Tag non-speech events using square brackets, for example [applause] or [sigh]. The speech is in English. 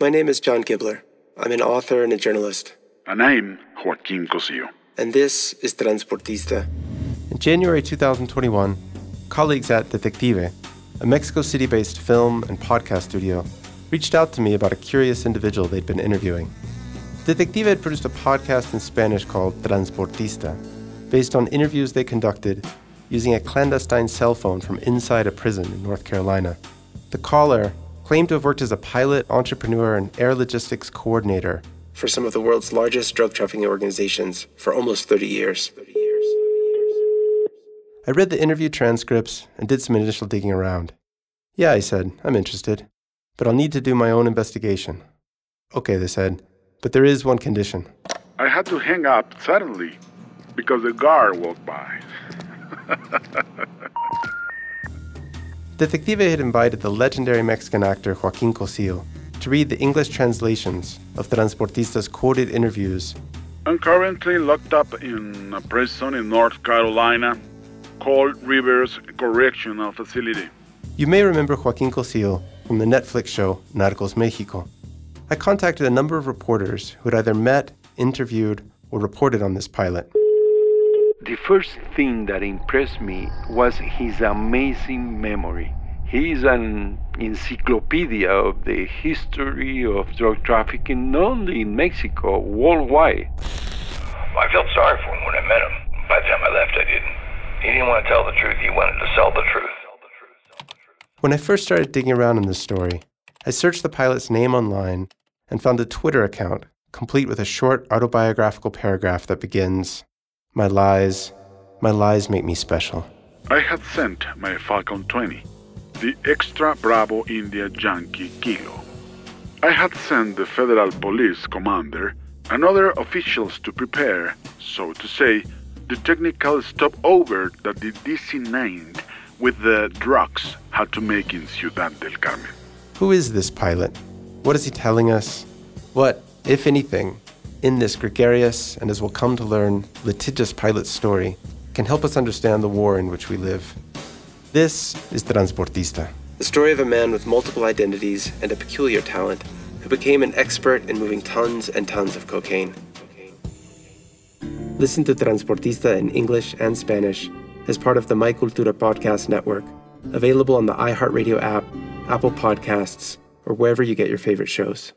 My name is John Gibler. I'm an author and a journalist. And I'm Joaquin Cosio. And this is Transportista. In January 2021, colleagues at Detective, a Mexico City based film and podcast studio, reached out to me about a curious individual they'd been interviewing. Detective had produced a podcast in Spanish called Transportista, based on interviews they conducted using a clandestine cell phone from inside a prison in North Carolina. The caller claimed to have worked as a pilot, entrepreneur, and air logistics coordinator for some of the world's largest drug trafficking organizations for almost 30 years. I read the interview transcripts and did some initial digging around. Yeah, I said, I'm interested, but I'll need to do my own investigation. Okay, they said, but there is one condition. I had to hang up suddenly because the guard walked by. [laughs] Detective had invited the legendary Mexican actor Joaquin Cosio to read the English translations of Transportista's quoted interviews. I'm currently locked up in a prison in North Carolina called Rivers Correctional Facility. You may remember Joaquin Cosio from the Netflix show Narcos Mexico. I contacted a number of reporters who had either met, interviewed, or reported on this pilot. The first thing that impressed me was his amazing memory. He is an encyclopedia of the history of drug trafficking, not only in Mexico, worldwide. I felt sorry for him when I met him. By the time I left, I didn't. He didn't want to tell the truth, he wanted to sell the truth. When I first started digging around in this story, I searched the pilot's name online and found a Twitter account complete with a short autobiographical paragraph that begins My lies, my lies make me special. I had sent my Falcon 20, the extra Bravo India Yankee Kilo. I had sent the federal police commander and other officials to prepare, so to say, the technical stopover that the DC 9 with the drugs had to make in Ciudad del Carmen. Who is this pilot? What is he telling us? What, if anything, in this gregarious and, as we'll come to learn, litigious pilot's story can help us understand the war in which we live? This is Transportista. The story of a man with multiple identities and a peculiar talent who became an expert in moving tons and tons of cocaine. Listen to Transportista in English and Spanish as part of the My Cultura podcast network, available on the iHeartRadio app, Apple Podcasts, or wherever you get your favorite shows.